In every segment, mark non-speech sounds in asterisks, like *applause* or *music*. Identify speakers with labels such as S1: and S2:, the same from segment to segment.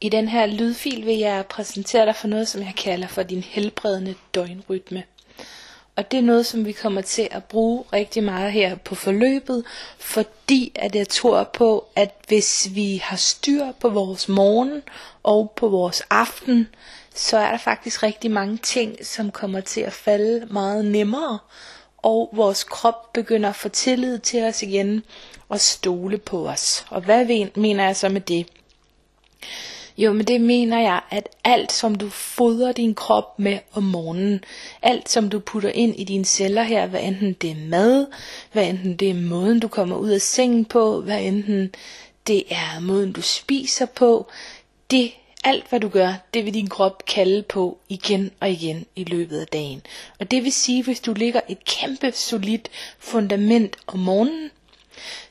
S1: I den her lydfil vil jeg præsentere dig for noget, som jeg kalder for din helbredende døgnrytme. Og det er noget, som vi kommer til at bruge rigtig meget her på forløbet, fordi at jeg tror på, at hvis vi har styr på vores morgen og på vores aften, så er der faktisk rigtig mange ting, som kommer til at falde meget nemmere, og vores krop begynder at få tillid til os igen og stole på os. Og hvad mener jeg så med det? Jo, men det mener jeg, at alt som du fodrer din krop med om morgenen, alt som du putter ind i dine celler her, hvad enten det er mad, hvad enten det er måden du kommer ud af sengen på, hvad enten det er måden du spiser på, det alt hvad du gør, det vil din krop kalde på igen og igen i løbet af dagen. Og det vil sige, hvis du ligger et kæmpe solidt fundament om morgenen,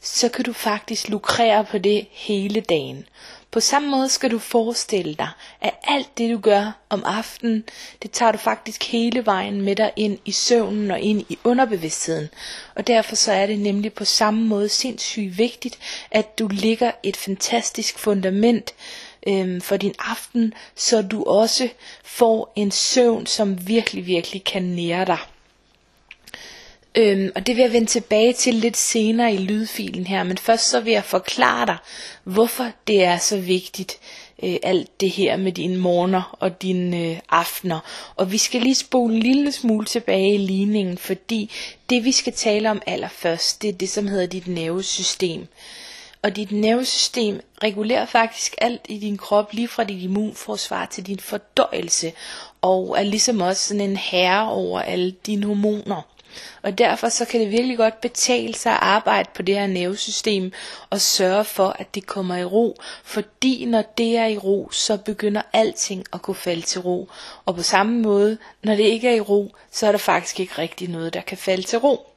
S1: så kan du faktisk lukrere på det hele dagen. På samme måde skal du forestille dig, at alt det du gør om aftenen, det tager du faktisk hele vejen med dig ind i søvnen og ind i underbevidstheden. Og derfor så er det nemlig på samme måde sindssygt vigtigt, at du ligger et fantastisk fundament øhm, for din aften, så du også får en søvn, som virkelig, virkelig kan nære dig. Øhm, og det vil jeg vende tilbage til lidt senere i lydfilen her, men først så vil jeg forklare dig, hvorfor det er så vigtigt, øh, alt det her med dine morgener og dine øh, aftener. Og vi skal lige spole en lille smule tilbage i ligningen, fordi det vi skal tale om allerførst, det er det som hedder dit nervesystem. Og dit nervesystem regulerer faktisk alt i din krop, lige fra dit immunforsvar til din fordøjelse, og er ligesom også sådan en herre over alle dine hormoner. Og derfor så kan det virkelig godt betale sig at arbejde på det her nervesystem og sørge for, at det kommer i ro. Fordi når det er i ro, så begynder alting at kunne falde til ro. Og på samme måde, når det ikke er i ro, så er der faktisk ikke rigtig noget, der kan falde til ro.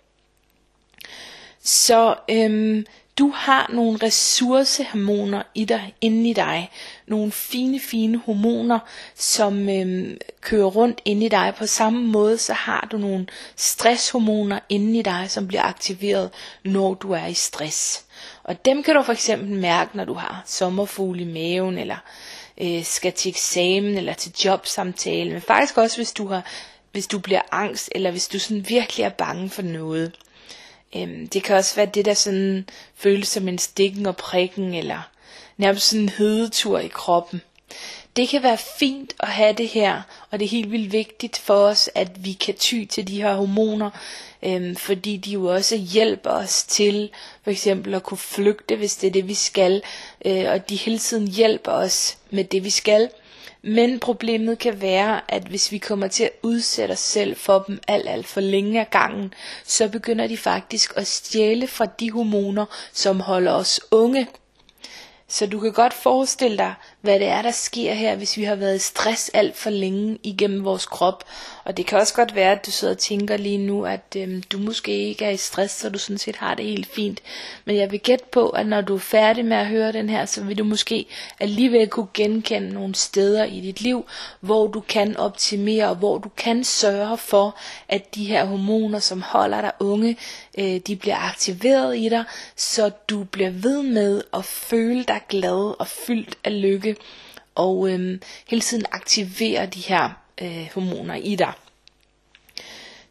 S1: Så øhm, du har nogle ressourcehormoner i dig, inde i dig. Nogle fine, fine hormoner, som øhm, kører rundt inde i dig. På samme måde så har du nogle stresshormoner inde i dig, som bliver aktiveret, når du er i stress. Og dem kan du for eksempel mærke, når du har sommerfugle i maven, eller øh, skal til eksamen, eller til jobsamtale. Men faktisk også, hvis du, har, hvis du bliver angst, eller hvis du sådan virkelig er bange for noget. Øhm, det kan også være det, der sådan føles som en stikken og prikken, eller nærmest sådan en hedetur i kroppen. Det kan være fint at have det her, og det er helt vildt vigtigt for os, at vi kan ty til de her hormoner, øhm, fordi de jo også hjælper os til for eksempel at kunne flygte, hvis det er det, vi skal, øh, og de hele tiden hjælper os med det, vi skal. Men problemet kan være, at hvis vi kommer til at udsætte os selv for dem alt, alt for længe af gangen, så begynder de faktisk at stjæle fra de hormoner, som holder os unge. Så du kan godt forestille dig, hvad det er, der sker her, hvis vi har været i stress alt for længe igennem vores krop. Og det kan også godt være, at du sidder og tænker lige nu, at øhm, du måske ikke er i stress, så du sådan set har det helt fint. Men jeg vil gætte på, at når du er færdig med at høre den her, så vil du måske alligevel kunne genkende nogle steder i dit liv, hvor du kan optimere, og hvor du kan sørge for, at de her hormoner, som holder dig unge, øh, de bliver aktiveret i dig, så du bliver ved med at føle dig glad og fyldt af lykke og øhm, hele tiden aktivere de her øh, hormoner i dig.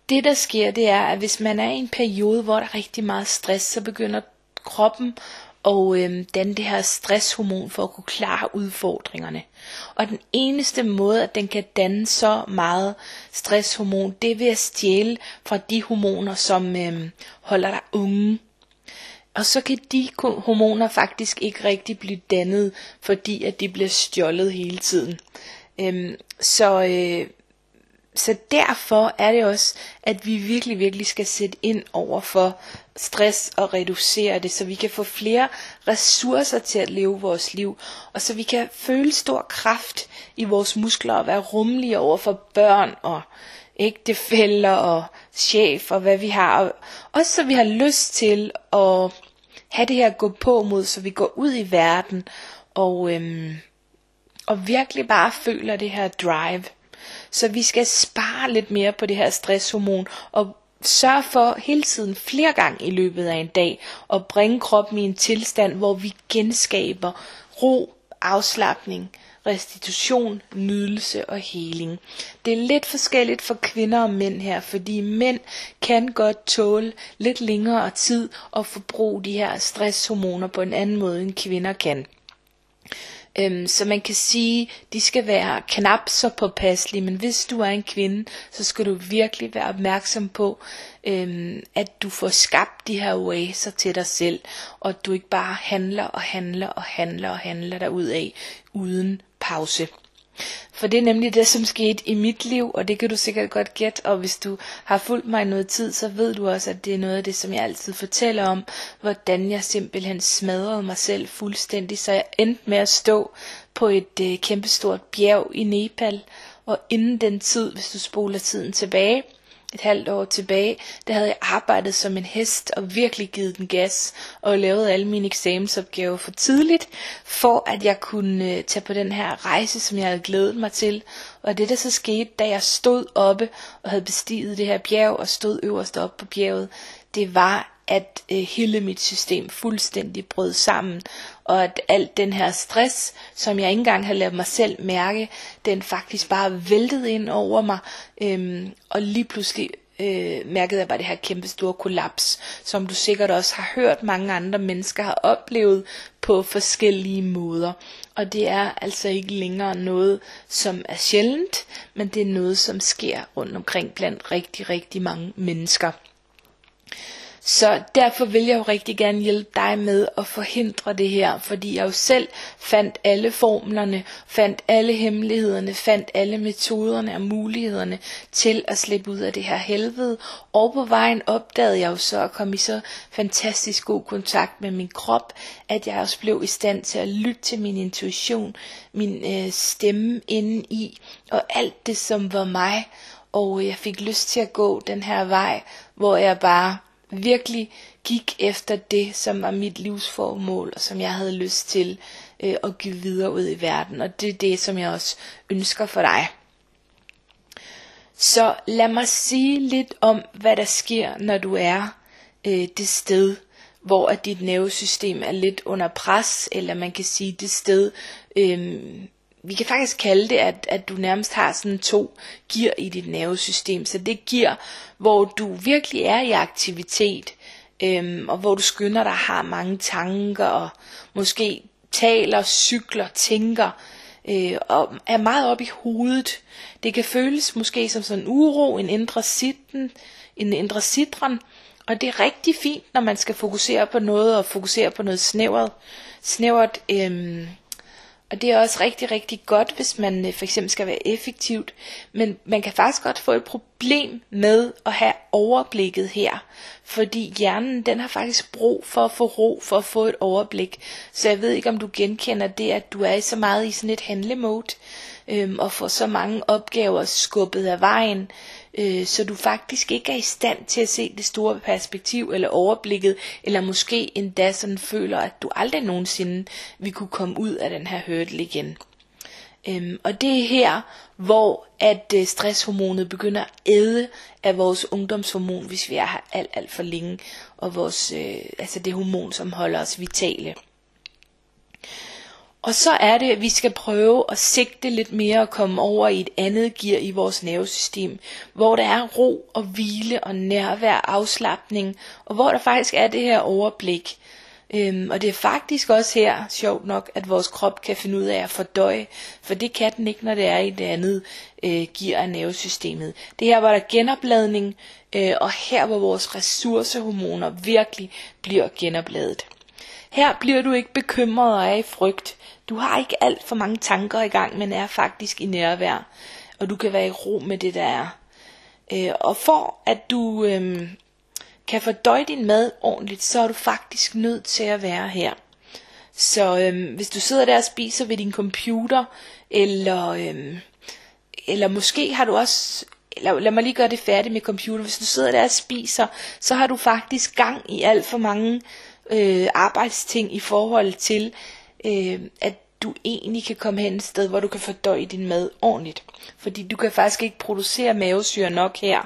S1: Det der sker, det er, at hvis man er i en periode, hvor der er rigtig meget stress, så begynder kroppen og øh, danne det her stresshormon for at kunne klare udfordringerne. Og den eneste måde, at den kan danne så meget stresshormon, det er ved at stjæle fra de hormoner, som øh, holder dig unge. Og så kan de hormoner faktisk ikke rigtig blive dannet, fordi at de bliver stjålet hele tiden. Øhm, så, øh, så derfor er det også, at vi virkelig, virkelig skal sætte ind over for stress og reducere det, så vi kan få flere ressourcer til at leve vores liv, og så vi kan føle stor kraft i vores muskler og være rummelige over for børn og ægtefæller og chef og hvad vi har. Og også så vi har lyst til at have det her gå på mod, så vi går ud i verden og, øhm, og virkelig bare føler det her drive. Så vi skal spare lidt mere på det her stresshormon og sørge for hele tiden flere gange i løbet af en dag at bringe kroppen i en tilstand, hvor vi genskaber ro, afslappning, restitution, nydelse og heling. Det er lidt forskelligt for kvinder og mænd her, fordi mænd kan godt tåle lidt længere tid at forbruge de her stresshormoner på en anden måde end kvinder kan. Øhm, så man kan sige, de skal være knap så påpasselige, men hvis du er en kvinde, så skal du virkelig være opmærksom på, øhm, at du får skabt de her oaser til dig selv, og at du ikke bare handler og handler og handler og handler dig ud af uden pause. For det er nemlig det, som skete i mit liv, og det kan du sikkert godt gætte, og hvis du har fulgt mig noget tid, så ved du også, at det er noget af det, som jeg altid fortæller om, hvordan jeg simpelthen smadrede mig selv fuldstændig, så jeg endte med at stå på et øh, kæmpestort bjerg i Nepal, og inden den tid, hvis du spoler tiden tilbage, et halvt år tilbage, der havde jeg arbejdet som en hest og virkelig givet den gas og lavet alle mine eksamensopgaver for tidligt, for at jeg kunne øh, tage på den her rejse, som jeg havde glædet mig til. Og det der så skete, da jeg stod oppe og havde bestiget det her bjerg og stod øverst oppe på bjerget, det var, at øh, hele mit system fuldstændig brød sammen, og at alt den her stress, som jeg ikke engang havde lavet mig selv mærke, den faktisk bare væltede ind over mig, øhm, og lige pludselig øh, mærkede jeg bare det her kæmpe store kollaps, som du sikkert også har hørt mange andre mennesker har oplevet på forskellige måder. Og det er altså ikke længere noget, som er sjældent, men det er noget, som sker rundt omkring blandt rigtig, rigtig mange mennesker. Så derfor vil jeg jo rigtig gerne hjælpe dig med at forhindre det her, fordi jeg jo selv fandt alle formlerne, fandt alle hemmelighederne, fandt alle metoderne og mulighederne til at slippe ud af det her helvede. Og på vejen opdagede jeg jo så at komme i så fantastisk god kontakt med min krop, at jeg også blev i stand til at lytte til min intuition, min øh, stemme inden i, og alt det som var mig. Og øh, jeg fik lyst til at gå den her vej, hvor jeg bare virkelig gik efter det, som var mit livsformål, og som jeg havde lyst til øh, at give videre ud i verden. Og det er det, som jeg også ønsker for dig. Så lad mig sige lidt om, hvad der sker, når du er øh, det sted, hvor at dit nervesystem er lidt under pres, eller man kan sige det sted, øh, vi kan faktisk kalde det, at, at du nærmest har sådan to gear i dit nervesystem. Så det gear, hvor du virkelig er i aktivitet, øhm, og hvor du skynder dig, har mange tanker, og måske taler, cykler, tænker, øh, og er meget op i hovedet. Det kan føles måske som sådan en uro, en indre sitten, en indre citron, og det er rigtig fint, når man skal fokusere på noget, og fokusere på noget snævert, snævert øhm, og det er også rigtig, rigtig godt, hvis man øh, for eksempel skal være effektivt. Men man kan faktisk godt få et problem med at have overblikket her. Fordi hjernen, den har faktisk brug for at få ro, for at få et overblik. Så jeg ved ikke, om du genkender det, at du er så meget i sådan et handlemode, øhm, og får så mange opgaver skubbet af vejen, øh, så du faktisk ikke er i stand til at se det store perspektiv eller overblikket, eller måske endda sådan føler, at du aldrig nogensinde vil kunne komme ud af den her hurdle igen. Øhm, og det er her, hvor at øh, stresshormonet begynder at æde af vores ungdomshormon, hvis vi er her alt, alt for længe, og vores, øh, altså det hormon, som holder os vitale. Og så er det, at vi skal prøve at sigte lidt mere og komme over i et andet gear i vores nervesystem, hvor der er ro og hvile og nærvær, afslappning, og hvor der faktisk er det her overblik. Øhm, og det er faktisk også her, sjovt nok, at vores krop kan finde ud af at fordøje, for det kan den ikke, når det er i det andet øh, gear af nervesystemet. Det her var der genopladning, øh, og her hvor vores ressourcehormoner virkelig bliver genopladet. Her bliver du ikke bekymret og er i frygt. Du har ikke alt for mange tanker i gang, men er faktisk i nærvær. Og du kan være i ro med det, der er. Øh, og for at du øh, kan fordøje din mad ordentligt, så er du faktisk nødt til at være her. Så øh, hvis du sidder der og spiser ved din computer, eller, øh, eller måske har du også lad, lad mig lige gøre det færdigt med computer. Hvis du sidder der og spiser, så har du faktisk gang i alt for mange øh, arbejdsting i forhold til, øh, at du egentlig kan komme hen et sted, hvor du kan fordøje din mad ordentligt. Fordi du kan faktisk ikke producere mavesyre nok her,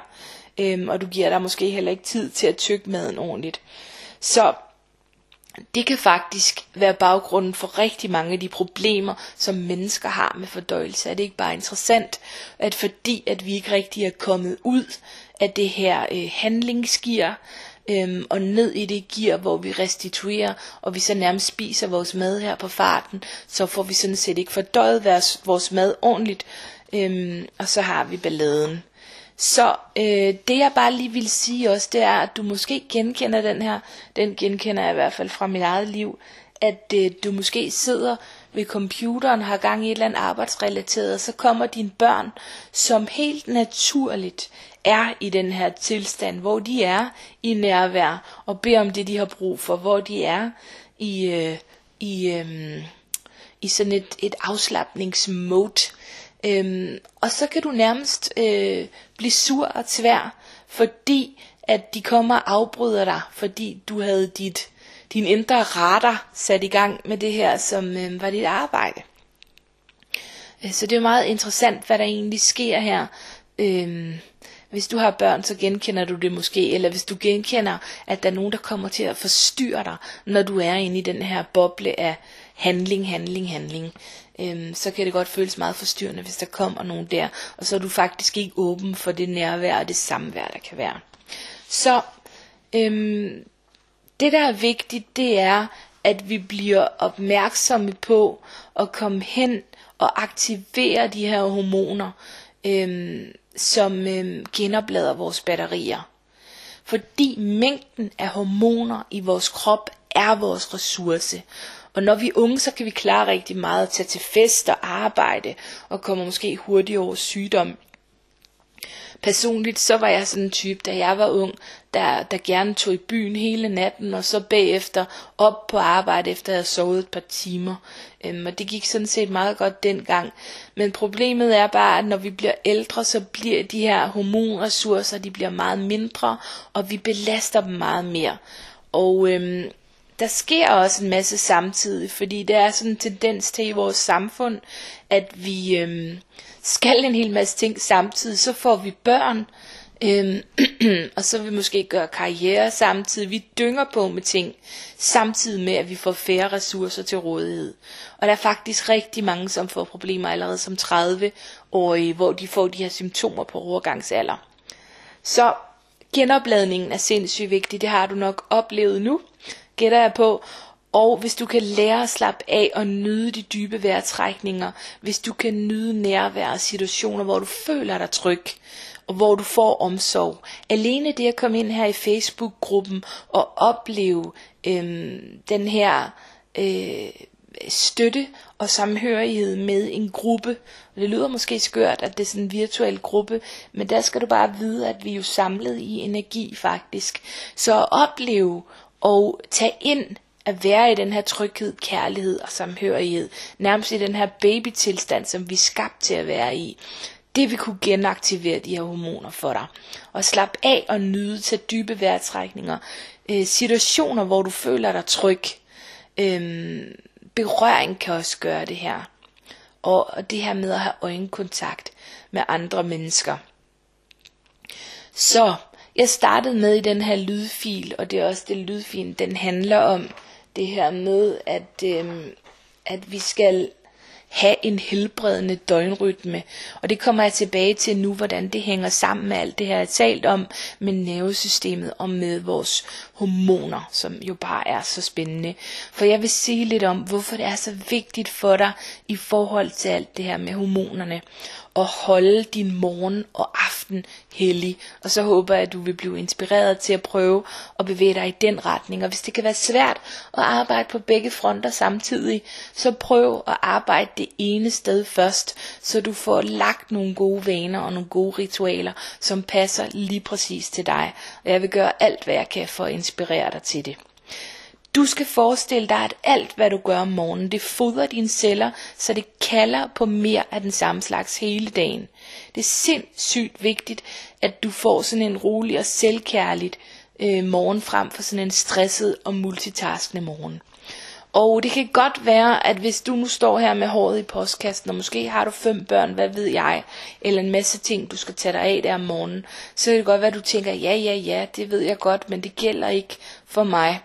S1: øh, og du giver dig måske heller ikke tid til at tykke maden ordentligt. Så det kan faktisk være baggrunden for rigtig mange af de problemer, som mennesker har med fordøjelse. Er det ikke bare interessant, at fordi at vi ikke rigtig er kommet ud af det her øh, handlingsgear, øhm, og ned i det gear, hvor vi restituerer, og vi så nærmest spiser vores mad her på farten, så får vi sådan set ikke fordøjet vores, vores mad ordentligt, øhm, og så har vi balladen. Så øh, det jeg bare lige vil sige også, det er, at du måske genkender den her, den genkender jeg i hvert fald fra mit eget liv, at øh, du måske sidder ved computeren, har gang i et eller andet arbejdsrelateret, og så kommer dine børn, som helt naturligt er i den her tilstand, hvor de er i nærvær, og beder om det, de har brug for, hvor de er i, øh, i, øh, i sådan et, et afslappningsmode, Øhm, og så kan du nærmest øh, blive sur og tvær, fordi at de kommer og afbryder dig, fordi du havde dit, din indre radar sat i gang med det her, som øh, var dit arbejde. Øh, så det er meget interessant, hvad der egentlig sker her. Øhm, hvis du har børn, så genkender du det måske, eller hvis du genkender, at der er nogen, der kommer til at forstyrre dig, når du er inde i den her boble af handling, handling, handling øhm, så kan det godt føles meget forstyrrende, hvis der kommer nogen der, og så er du faktisk ikke åben for det nærvær og det samvær, der kan være. Så øhm, det, der er vigtigt, det er, at vi bliver opmærksomme på at komme hen og aktivere de her hormoner, øhm, som øh, genoplader vores batterier. Fordi mængden af hormoner i vores krop er vores ressource. Og når vi er unge, så kan vi klare rigtig meget at tage til fest og arbejde, og kommer måske hurtigt over sygdom. Personligt så var jeg sådan en type, da jeg var ung, der, der gerne tog i byen hele natten, og så bagefter op på arbejde, efter jeg havde sovet et par timer. Øhm, og det gik sådan set meget godt dengang. Men problemet er bare, at når vi bliver ældre, så bliver de her hormonressourcer, de bliver meget mindre, og vi belaster dem meget mere. Og øhm, der sker også en masse samtidig, fordi det er sådan en tendens til i vores samfund, at vi øhm, skal en hel masse ting samtidig. Så får vi børn, øhm, *clears throat* og så vil vi måske gøre karriere samtidig. Vi dynger på med ting, samtidig med at vi får færre ressourcer til rådighed. Og der er faktisk rigtig mange, som får problemer allerede som 30-årige, hvor de får de her symptomer på overgangsalder. Så genopladningen er sindssygt vigtig, det har du nok oplevet nu gætter jeg på. Og hvis du kan lære at slappe af og nyde de dybe vejrtrækninger, hvis du kan nyde nærvær og situationer, hvor du føler dig tryg, og hvor du får omsorg. Alene det at komme ind her i Facebook-gruppen og opleve øhm, den her øh, støtte og samhørighed med en gruppe. Og det lyder måske skørt, at det er sådan en virtuel gruppe, men der skal du bare vide, at vi er jo samlet i energi faktisk. Så at opleve og tage ind at være i den her tryghed, kærlighed og samhørighed, nærmest i den her babytilstand, som vi er skabt til at være i. Det vil kunne genaktivere de her hormoner for dig. Og slap af og nyde til dybe vejrtrækninger. Øh, situationer, hvor du føler dig tryg. Øh, berøring kan også gøre det her. Og, og det her med at have øjenkontakt med andre mennesker. Så jeg startede med i den her lydfil, og det er også det lydfil, den handler om det her med, at, øh, at vi skal have en helbredende døgnrytme. Og det kommer jeg tilbage til nu, hvordan det hænger sammen med alt det her, jeg har talt om med nervesystemet og med vores hormoner, som jo bare er så spændende. For jeg vil sige lidt om, hvorfor det er så vigtigt for dig i forhold til alt det her med hormonerne at holde din morgen og aften hellig. Og så håber jeg, at du vil blive inspireret til at prøve at bevæge dig i den retning. Og hvis det kan være svært at arbejde på begge fronter samtidig, så prøv at arbejde det ene sted først, så du får lagt nogle gode vaner og nogle gode ritualer, som passer lige præcis til dig. Og jeg vil gøre alt, hvad jeg kan for at inspirere dig til det. Du skal forestille dig, at alt hvad du gør om morgenen, det fodrer dine celler, så det kalder på mere af den samme slags hele dagen. Det er sindssygt vigtigt, at du får sådan en rolig og selvkærligt øh, morgen frem for sådan en stresset og multitaskende morgen. Og det kan godt være, at hvis du nu står her med håret i postkassen, og måske har du fem børn, hvad ved jeg, eller en masse ting, du skal tage dig af der om morgenen, så kan det godt være, at du tænker, ja, ja, ja, det ved jeg godt, men det gælder ikke for mig.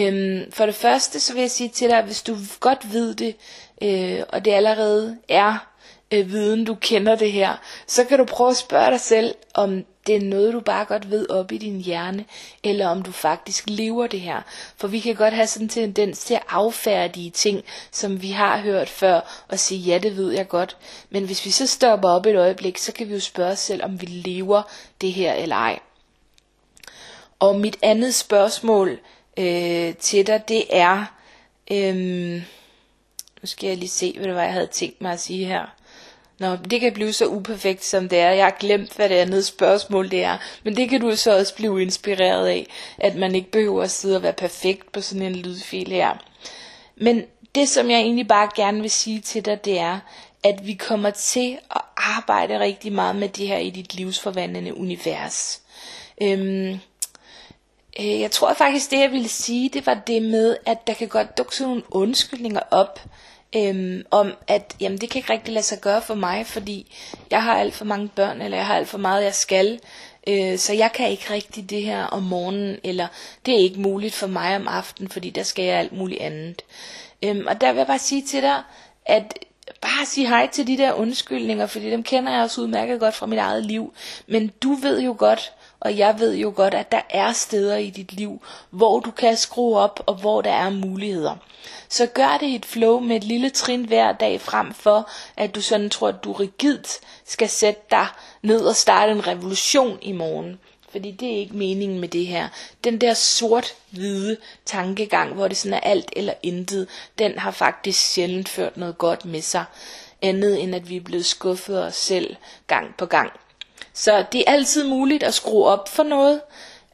S1: Øhm, for det første, så vil jeg sige til dig, at hvis du godt ved det, øh, og det allerede er øh, viden, du kender det her, så kan du prøve at spørge dig selv, om det er noget, du bare godt ved op i din hjerne, eller om du faktisk lever det her. For vi kan godt have sådan en tendens til at affærdige ting, som vi har hørt før, og sige, ja, det ved jeg godt. Men hvis vi så stopper op et øjeblik, så kan vi jo spørge os selv, om vi lever det her eller ej. Og mit andet spørgsmål øh, til dig, det er, øh, nu skal jeg lige se, hvad det var, jeg havde tænkt mig at sige her. Nå, det kan blive så uperfekt som det er. Jeg har glemt, hvad det andet spørgsmål det er. Men det kan du så også blive inspireret af, at man ikke behøver at sidde og være perfekt på sådan en lydfil her. Men det, som jeg egentlig bare gerne vil sige til dig, det er, at vi kommer til at arbejde rigtig meget med det her i dit livsforvandlende univers. Øhm, øh, jeg tror faktisk, det jeg ville sige, det var det med, at der kan godt dukke sådan nogle undskyldninger op, øhm, om at jamen, det kan ikke rigtig lade sig gøre for mig, fordi jeg har alt for mange børn, eller jeg har alt for meget, jeg skal. Øh, så jeg kan ikke rigtig det her om morgenen, eller det er ikke muligt for mig om aftenen, fordi der skal jeg alt muligt andet. Øhm, og der vil jeg bare sige til dig, at bare sige hej til de der undskyldninger, fordi dem kender jeg også udmærket godt fra mit eget liv. Men du ved jo godt, og jeg ved jo godt, at der er steder i dit liv, hvor du kan skrue op, og hvor der er muligheder. Så gør det i et flow med et lille trin hver dag frem for, at du sådan tror, at du rigidt skal sætte dig ned og starte en revolution i morgen. Fordi det er ikke meningen med det her. Den der sort-hvide tankegang, hvor det sådan er alt eller intet, den har faktisk sjældent ført noget godt med sig. Andet end at vi er blevet skuffet os selv gang på gang. Så det er altid muligt at skrue op for noget.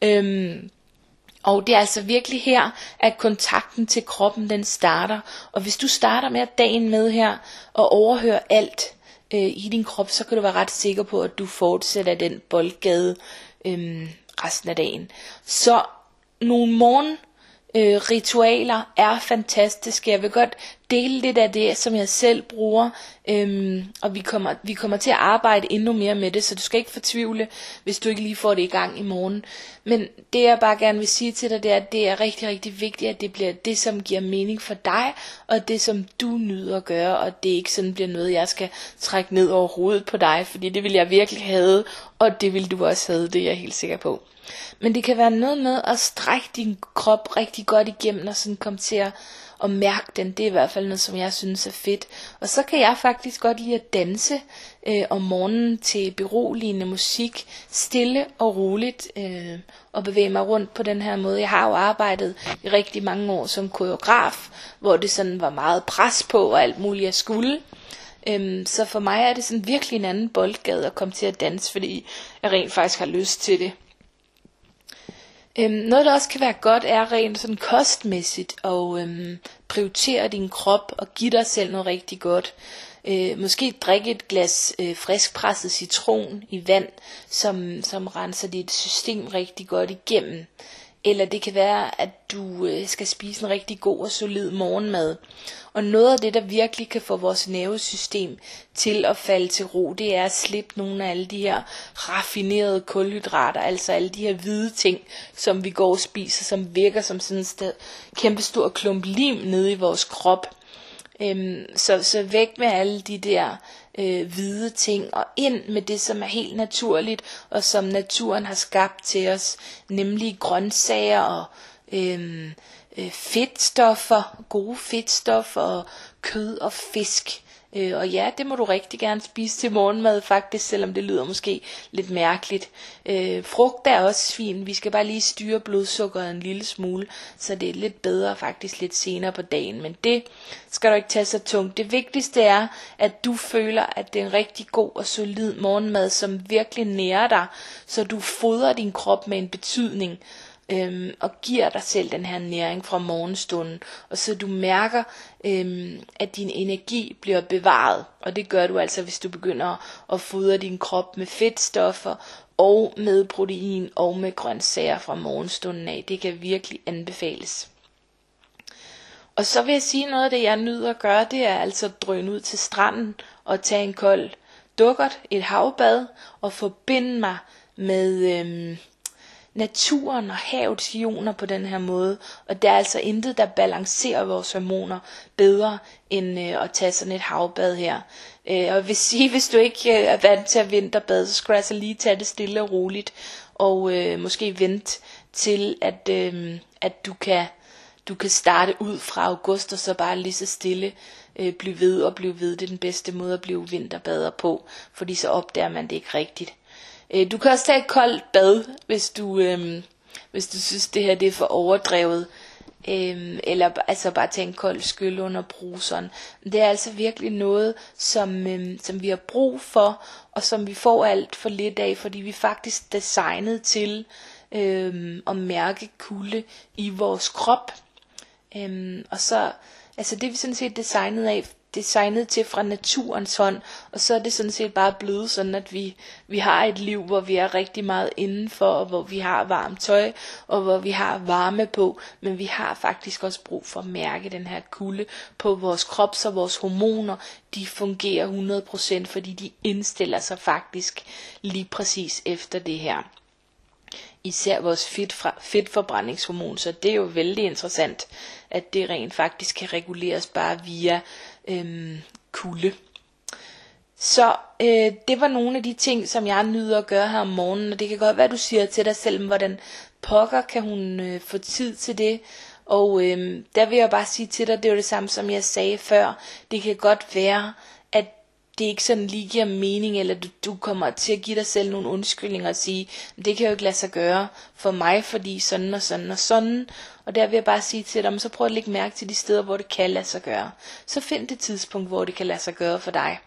S1: Øhm, og det er altså virkelig her, at kontakten til kroppen den starter. Og hvis du starter med at dagen med her og overhøre alt øh, i din krop, så kan du være ret sikker på, at du fortsætter den boldgade øh, resten af dagen. Så nogle morgen øh, ritualer er fantastiske. Jeg vil godt dele lidt af det, som jeg selv bruger, øhm, og vi kommer, vi kommer til at arbejde endnu mere med det, så du skal ikke fortvivle, hvis du ikke lige får det i gang i morgen. Men det jeg bare gerne vil sige til dig, det er, at det er rigtig, rigtig vigtigt, at det bliver det, som giver mening for dig, og det, som du nyder at gøre, og det ikke sådan bliver noget, jeg skal trække ned over hovedet på dig, fordi det vil jeg virkelig have, og det vil du også have, det er jeg helt sikker på. Men det kan være noget med at strække din krop rigtig godt igennem, og sådan komme til at, at mærke den. Det er i hvert fald noget, som jeg synes er fedt. Og så kan jeg faktisk godt lide at danse øh, om morgenen til beroligende musik, stille og roligt, øh, og bevæge mig rundt på den her måde. Jeg har jo arbejdet i rigtig mange år som koreograf, hvor det sådan var meget pres på og alt muligt jeg skulle. Øhm, så for mig er det sådan virkelig en anden boldgade at komme til at danse, fordi jeg rent faktisk har lyst til det. Øhm, noget der også kan være godt er rent sådan kostmæssigt at øhm, prioritere din krop og give dig selv noget rigtig godt. Øh, måske drikke et glas øh, friskpresset citron i vand, som, som renser dit system rigtig godt igennem. Eller det kan være, at du øh, skal spise en rigtig god og solid morgenmad. Og noget af det, der virkelig kan få vores nervesystem til at falde til ro, det er at slippe nogle af alle de her raffinerede kulhydrater, altså alle de her hvide ting, som vi går og spiser, som virker som sådan en kæmpe stor klump lim nede i vores krop. Øhm, så, så væk med alle de der øh, hvide ting, og ind med det, som er helt naturligt, og som naturen har skabt til os, nemlig grøntsager og øhm, øh, fedtstoffer, gode fedtstoffer, og kød og fisk. Øh, og ja, det må du rigtig gerne spise til morgenmad faktisk, selvom det lyder måske lidt mærkeligt. Øh, frugt er også fint, vi skal bare lige styre blodsukkeret en lille smule, så det er lidt bedre faktisk lidt senere på dagen. Men det skal du ikke tage så tungt. Det vigtigste er, at du føler, at det er en rigtig god og solid morgenmad, som virkelig nærer dig, så du fodrer din krop med en betydning øhm, og giver dig selv den her næring fra morgenstunden, og så du mærker, øhm, at din energi bliver bevaret, og det gør du altså, hvis du begynder at fodre din krop med fedtstoffer, og med protein og med grøntsager fra morgenstunden af. Det kan virkelig anbefales. Og så vil jeg sige noget af det, jeg nyder at gøre, det er altså at drøne ud til stranden og tage en kold dukkert, et havbad, og forbinde mig med, øhm, naturen og havets ioner på den her måde, og der er altså intet, der balancerer vores hormoner bedre, end øh, at tage sådan et havbad her. Øh, og jeg vil sige, hvis du ikke øh, er vant til at vinterbade, så skal du altså lige tage det stille og roligt, og øh, måske vente til, at, øh, at du kan du kan starte ud fra august og så bare lige så stille øh, blive ved og blive ved. Det er den bedste måde at blive vinterbader på, fordi så opdager man det ikke rigtigt. Øh, du kan også tage et koldt bad, hvis du, øh, hvis du synes det her det er for overdrevet. Øh, eller altså bare tage en kold skyld under bruseren. Det er altså virkelig noget, som, øh, som vi har brug for, og som vi får alt for lidt af, fordi vi er faktisk designet til øh, at mærke kulde i vores krop. Øhm, og så, altså det er vi sådan set designet af, designet til fra naturens hånd, og så er det sådan set bare blevet sådan, at vi, vi har et liv, hvor vi er rigtig meget indenfor, og hvor vi har varmt tøj, og hvor vi har varme på, men vi har faktisk også brug for at mærke den her kulde på vores krop, så vores hormoner, de fungerer 100%, fordi de indstiller sig faktisk lige præcis efter det her. Især vores fedt fedtforbrændingshormon, så det er jo vældig interessant, at det rent faktisk kan reguleres bare via øhm, kulde. Så øh, det var nogle af de ting, som jeg nyder at gøre her om morgenen, og det kan godt være, at du siger til dig selv, hvordan pokker kan hun øh, få tid til det, og øh, der vil jeg bare sige til dig, det er jo det samme som jeg sagde før, det kan godt være, det ikke sådan lige giver mening, eller du, du kommer til at give dig selv nogle undskyldninger og sige, det kan jo ikke lade sig gøre for mig, fordi sådan og sådan og sådan. Og der vil jeg bare sige til dig, så prøv at lægge mærke til de steder, hvor det kan lade sig gøre. Så find det tidspunkt, hvor det kan lade sig gøre for dig.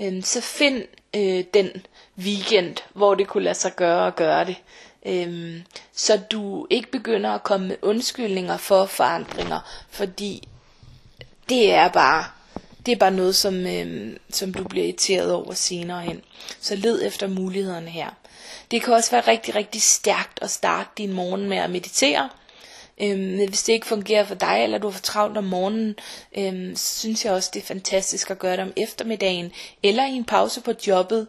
S1: Øhm, så find øh, den weekend, hvor det kunne lade sig gøre at gøre det. Øhm, så du ikke begynder at komme med undskyldninger for forandringer, fordi det er bare det er bare noget, som, øh, som du bliver irriteret over senere hen. Så led efter mulighederne her. Det kan også være rigtig, rigtig stærkt at starte din morgen med at meditere. Øhm, hvis det ikke fungerer for dig, eller du har for travlt om morgenen, øhm, så synes jeg også, det er fantastisk at gøre det om eftermiddagen, eller i en pause på jobbet,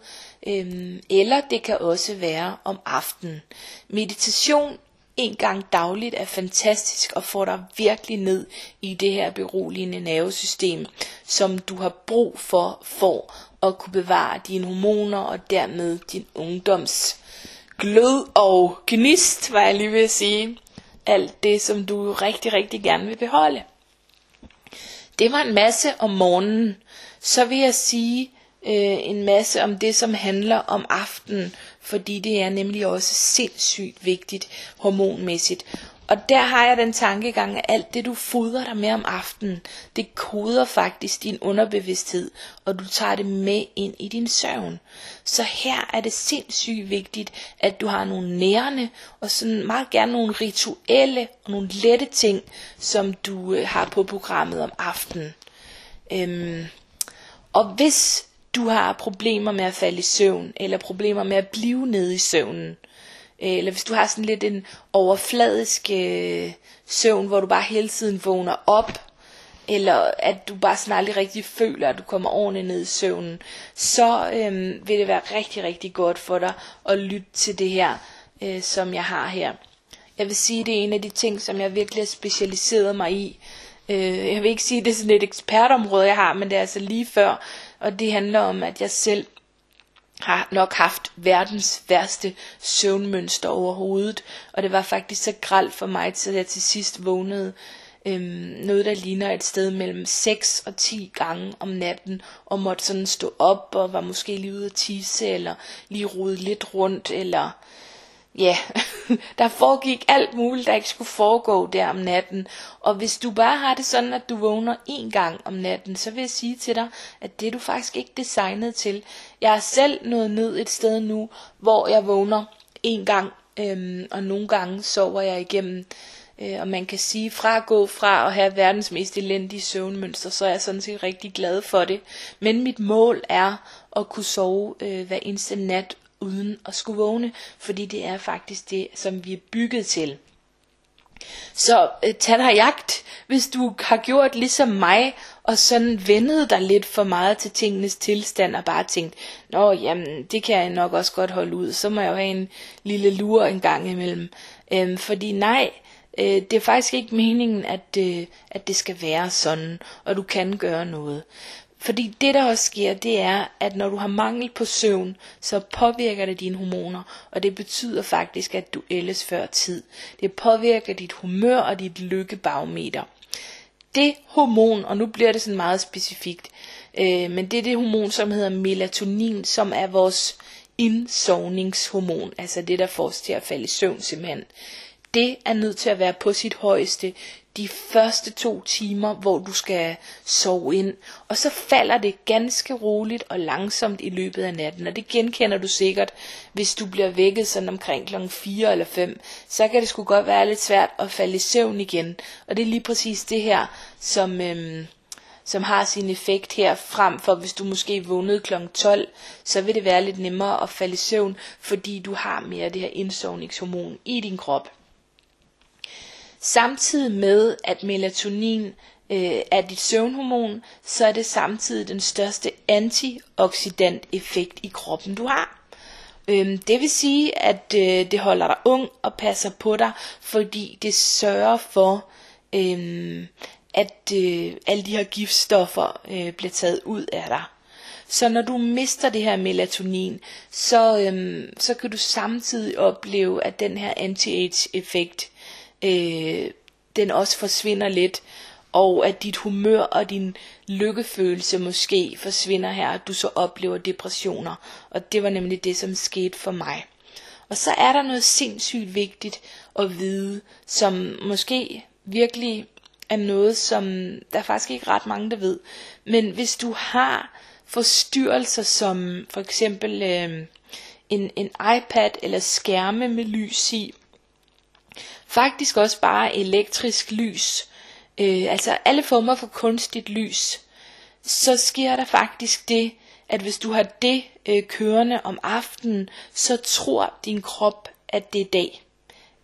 S1: øhm, eller det kan også være om aftenen. Meditation en gang dagligt er fantastisk og får dig virkelig ned i det her beroligende nervesystem, som du har brug for for at kunne bevare dine hormoner og dermed din ungdoms glød og gnist, var jeg lige ved at sige. Alt det, som du rigtig, rigtig gerne vil beholde. Det var en masse om morgenen. Så vil jeg sige, øh, en masse om det, som handler om aftenen, fordi det er nemlig også sindssygt vigtigt hormonmæssigt. Og der har jeg den tankegang, at alt det du fodrer dig med om aftenen, det koder faktisk din underbevidsthed, og du tager det med ind i din søvn. Så her er det sindssygt vigtigt, at du har nogle nærende, og sådan meget gerne nogle rituelle og nogle lette ting, som du øh, har på programmet om aftenen. Øhm, og hvis du har problemer med at falde i søvn, eller problemer med at blive nede i søvnen, øh, eller hvis du har sådan lidt en overfladisk øh, søvn, hvor du bare hele tiden vågner op, eller at du bare sådan aldrig rigtig føler, at du kommer ordentligt ned i søvnen, så øh, vil det være rigtig, rigtig godt for dig at lytte til det her, øh, som jeg har her. Jeg vil sige, det er en af de ting, som jeg virkelig har specialiseret mig i. Øh, jeg vil ikke sige, at det er sådan et ekspertområde, jeg har, men det er altså lige før, og det handler om, at jeg selv har nok haft verdens værste søvnmønster overhovedet, og det var faktisk så gralt for mig, til jeg til sidst vågnede øhm, noget, der ligner et sted mellem 6 og 10 gange om natten, og måtte sådan stå op, og var måske lige ude at tisse, eller lige rode lidt rundt, eller ja, *laughs* der foregik alt muligt, der ikke skulle foregå der om natten. Og hvis du bare har det sådan, at du vågner en gang om natten, så vil jeg sige til dig, at det er du faktisk ikke designet til. Jeg er selv nået ned et sted nu, hvor jeg vågner en gang, øhm, og nogle gange sover jeg igennem. Øh, og man kan sige, fra at gå fra at have verdens mest elendige søvnmønster, så er jeg sådan set rigtig glad for det. Men mit mål er at kunne sove øh, hver eneste nat uden at skulle vågne, fordi det er faktisk det, som vi er bygget til. Så øh, tag dig jagt, hvis du har gjort ligesom mig, og sådan vendet dig lidt for meget til tingenes tilstand, og bare tænkt, nå jamen, det kan jeg nok også godt holde ud, så må jeg jo have en lille lur en gang imellem. Øhm, fordi nej, øh, det er faktisk ikke meningen, at, øh, at det skal være sådan, og du kan gøre noget. Fordi det der også sker, det er, at når du har mangel på søvn, så påvirker det dine hormoner, og det betyder faktisk, at du ældes før tid. Det påvirker dit humør og dit lykkebarometer. Det hormon, og nu bliver det sådan meget specifikt, øh, men det er det hormon, som hedder melatonin, som er vores indsovningshormon, altså det, der får os til at falde i søvn simpelthen. Det er nødt til at være på sit højeste de første to timer, hvor du skal sove ind. Og så falder det ganske roligt og langsomt i løbet af natten. Og det genkender du sikkert, hvis du bliver vækket sådan omkring klokken 4 eller 5. Så kan det sgu godt være lidt svært at falde i søvn igen. Og det er lige præcis det her, som... Øhm, som har sin effekt her frem for hvis du måske vågnede kl. 12, så vil det være lidt nemmere at falde i søvn, fordi du har mere det her indsovningshormon i din krop. Samtidig med at melatonin øh, er dit søvnhormon, så er det samtidig den største antioxidant effekt i kroppen du har. Øhm, det vil sige, at øh, det holder dig ung og passer på dig, fordi det sørger for, øh, at øh, alle de her giftstoffer øh, bliver taget ud af dig. Så når du mister det her melatonin, så, øhm, så kan du samtidig opleve, at den her anti-age effekt øh, den også forsvinder lidt, og at dit humør og din lykkefølelse måske forsvinder her, at du så oplever depressioner. Og det var nemlig det, som skete for mig. Og så er der noget sindssygt vigtigt at vide, som måske virkelig er noget, som der er faktisk ikke ret mange, der ved. Men hvis du har forstyrrelser som for eksempel øh, en, en iPad eller skærme med lys i, Faktisk også bare elektrisk lys. Øh, altså alle former for kunstigt lys. Så sker der faktisk det, at hvis du har det øh, kørende om aftenen, så tror din krop, at det er dag.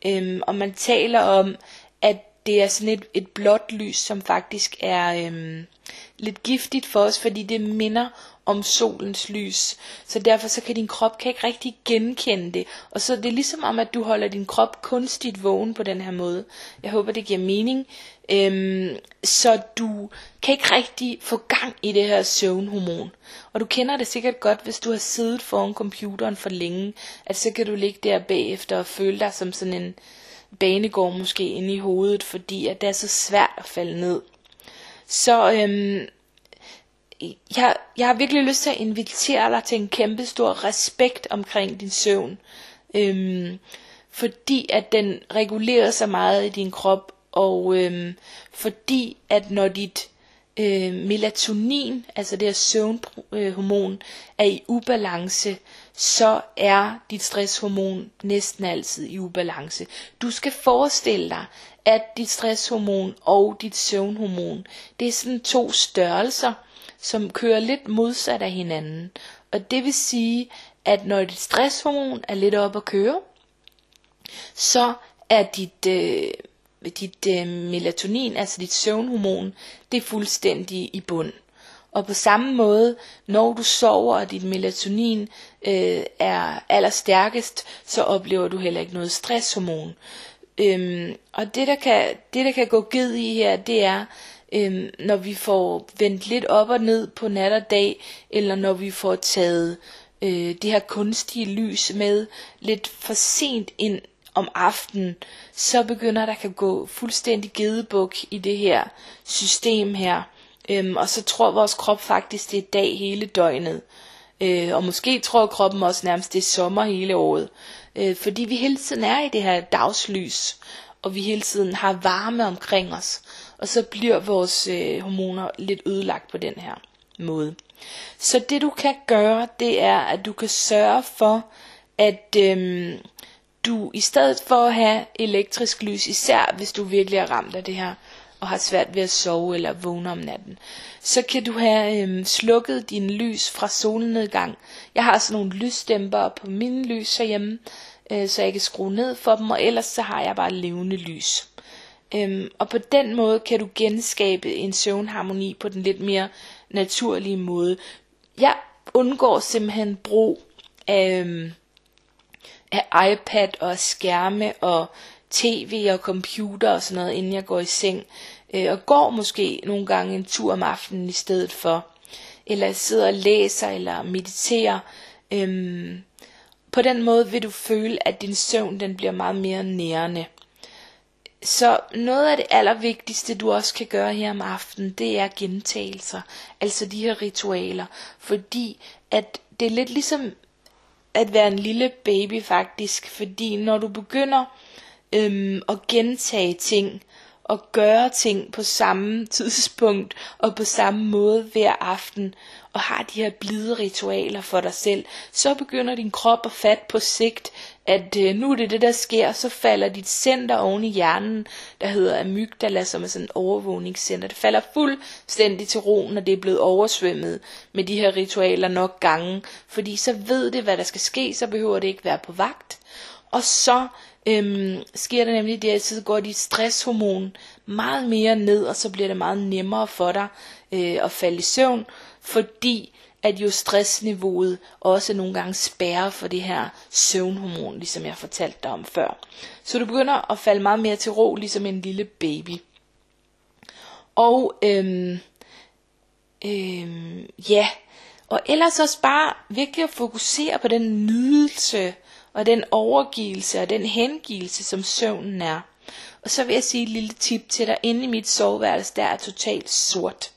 S1: Øhm, og man taler om, at det er sådan et, et blåt lys, som faktisk er øhm, lidt giftigt for os, fordi det minder om solens lys. Så derfor så kan din krop kan ikke rigtig genkende det. Og så det er ligesom om, at du holder din krop kunstigt vågen på den her måde. Jeg håber, det giver mening. Øhm, så du kan ikke rigtig få gang i det her søvnhormon. Og du kender det sikkert godt, hvis du har siddet foran computeren for længe, at så kan du ligge der bagefter og føle dig som sådan en banegård måske inde i hovedet, fordi at det er så svært at falde ned. Så øhm, jeg, jeg har virkelig lyst til at invitere dig til en kæmpe stor respekt omkring din søvn. Øhm, fordi at den regulerer så meget i din krop, og øhm, fordi at når dit øh, melatonin, altså det her søvnhormon, er i ubalance, så er dit stresshormon næsten altid i ubalance. Du skal forestille dig, at dit stresshormon og dit søvnhormon, det er sådan to størrelser, som kører lidt modsat af hinanden. Og det vil sige, at når dit stresshormon er lidt op at køre, så er dit, øh, dit øh, melatonin, altså dit søvnhormon, det er fuldstændig i bund. Og på samme måde, når du sover, og dit melatonin øh, er allerstærkest, så oplever du heller ikke noget stresshormon. Øhm, og det der, kan, det der kan gå ged i her, det er, øhm, når vi får vendt lidt op og ned på nat og dag, eller når vi får taget øh, det her kunstige lys med lidt for sent ind om aftenen, så begynder der kan gå fuldstændig gedebuk i det her system her. Øhm, og så tror vores krop faktisk, det er dag hele døgnet. Øh, og måske tror kroppen også nærmest, det er sommer hele året. Øh, fordi vi hele tiden er i det her dagslys, og vi hele tiden har varme omkring os og så bliver vores øh, hormoner lidt ødelagt på den her måde. Så det du kan gøre, det er, at du kan sørge for, at øhm, du i stedet for at have elektrisk lys, især hvis du virkelig er ramt af det her, og har svært ved at sove eller vågne om natten, så kan du have øhm, slukket din lys fra solnedgang. Jeg har sådan nogle lysdæmpere på mine lys herhjemme, øh, så jeg kan skrue ned for dem, og ellers så har jeg bare levende lys. Øhm, og på den måde kan du genskabe en søvnharmoni på den lidt mere naturlige måde. Jeg undgår simpelthen brug af, øhm, af iPad og skærme og tv og computer og sådan noget, inden jeg går i seng. Øh, og går måske nogle gange en tur om aftenen i stedet for. Eller sidder og læser eller mediterer. Øhm, på den måde vil du føle, at din søvn den bliver meget mere nærende. Så noget af det allervigtigste, du også kan gøre her om aftenen, det er gentagelser. Altså de her ritualer. Fordi at det er lidt ligesom at være en lille baby faktisk. Fordi når du begynder øhm, at gentage ting, og gøre ting på samme tidspunkt og på samme måde hver aften, og har de her blide ritualer for dig selv, så begynder din krop at fatte på sigt, at øh, nu er det det, der sker, så falder dit center oven i hjernen, der hedder amygdala, som er sådan et overvågningscenter. Det falder fuldstændig til ro, når det er blevet oversvømmet med de her ritualer nok gange, fordi så ved det, hvad der skal ske, så behøver det ikke være på vagt. Og så øhm, sker der nemlig det, at så går dit stresshormon meget mere ned, og så bliver det meget nemmere for dig øh, at falde i søvn, fordi at jo stressniveauet også nogle gange spærrer for det her søvnhormon, ligesom jeg fortalte dig om før. Så du begynder at falde meget mere til ro, ligesom en lille baby. Og øhm, øhm, ja, og ellers også bare virkelig at fokusere på den nydelse, og den overgivelse og den hengivelse, som søvnen er. Og så vil jeg sige et lille tip til dig. Inde i mit soveværelse, der er totalt sort.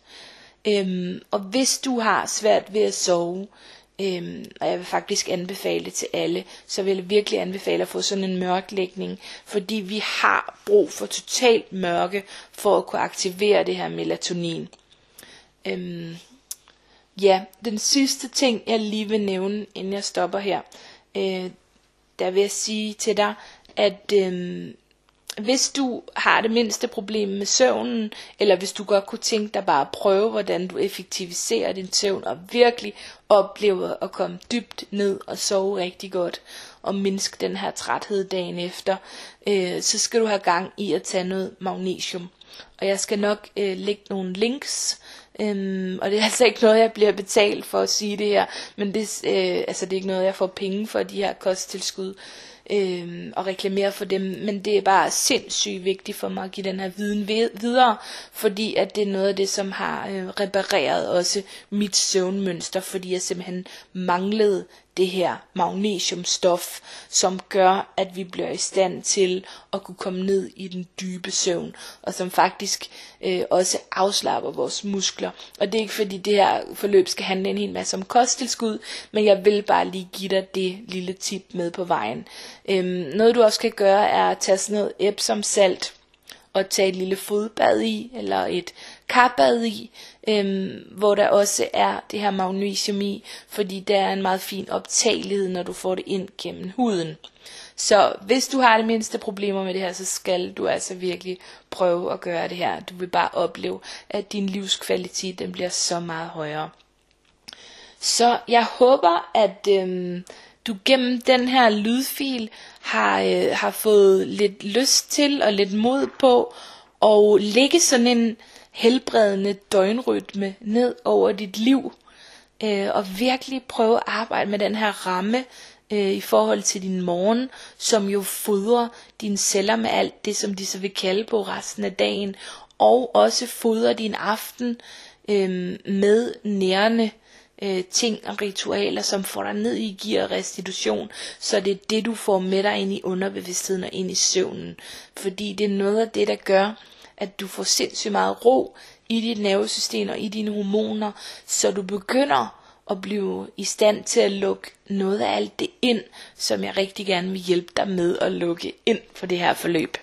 S1: Øhm, og hvis du har svært ved at sove, øhm, og jeg vil faktisk anbefale det til alle, så vil jeg virkelig anbefale at få sådan en mørklægning, fordi vi har brug for totalt mørke, for at kunne aktivere det her melatonin. Øhm, ja, den sidste ting, jeg lige vil nævne, inden jeg stopper her, øh, der vil jeg sige til dig, at øhm, hvis du har det mindste problem med søvnen, eller hvis du godt kunne tænke dig bare at prøve, hvordan du effektiviserer din søvn, og virkelig oplever at komme dybt ned og sove rigtig godt, og mindske den her træthed dagen efter, øh, så skal du have gang i at tage noget magnesium. Og jeg skal nok øh, lægge nogle links, øhm, og det er *laughs* altså ikke noget, jeg bliver betalt for at sige det her, men det, øh, altså, det er ikke noget, jeg får penge for, de her kosttilskud øh, og reklamere for dem, men det er bare sindssygt vigtigt for mig at give den her viden videre, fordi at det er noget af det, som har øh, repareret også mit søvnmønster, fordi jeg simpelthen manglede det her magnesiumstof, som gør, at vi bliver i stand til at kunne komme ned i den dybe søvn, og som faktisk øh, også afslapper vores muskler. Og det er ikke fordi det her forløb skal handle en hel masse om kosttilskud, men jeg vil bare lige give dig det lille tip med på vejen. Øhm, noget du også kan gøre er at tage sådan noget Epsom salt og tage et lille fodbad i, eller et karbad i, øhm, hvor der også er det her magnesium i, fordi der er en meget fin optagelighed, når du får det ind gennem huden. Så hvis du har det mindste problemer med det her, så skal du altså virkelig prøve at gøre det her. Du vil bare opleve, at din livskvalitet den bliver så meget højere. Så jeg håber, at øhm, du gennem den her lydfil har, øh, har fået lidt lyst til og lidt mod på at lægge sådan en helbredende døgnrytme ned over dit liv. Øh, og virkelig prøve at arbejde med den her ramme øh, i forhold til din morgen, som jo fodrer dine celler med alt det, som de så vil kalde på resten af dagen, og også fodrer din aften øh, med nærende øh, ting og ritualer, som får dig ned i gear restitution, så det er det, du får med dig ind i underbevidstheden og ind i søvnen. Fordi det er noget af det, der gør, at du får sindssygt meget ro i dit nervesystem og i dine hormoner, så du begynder at blive i stand til at lukke noget af alt det ind, som jeg rigtig gerne vil hjælpe dig med at lukke ind for det her forløb.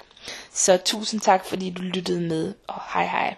S1: Så tusind tak, fordi du lyttede med, og hej hej.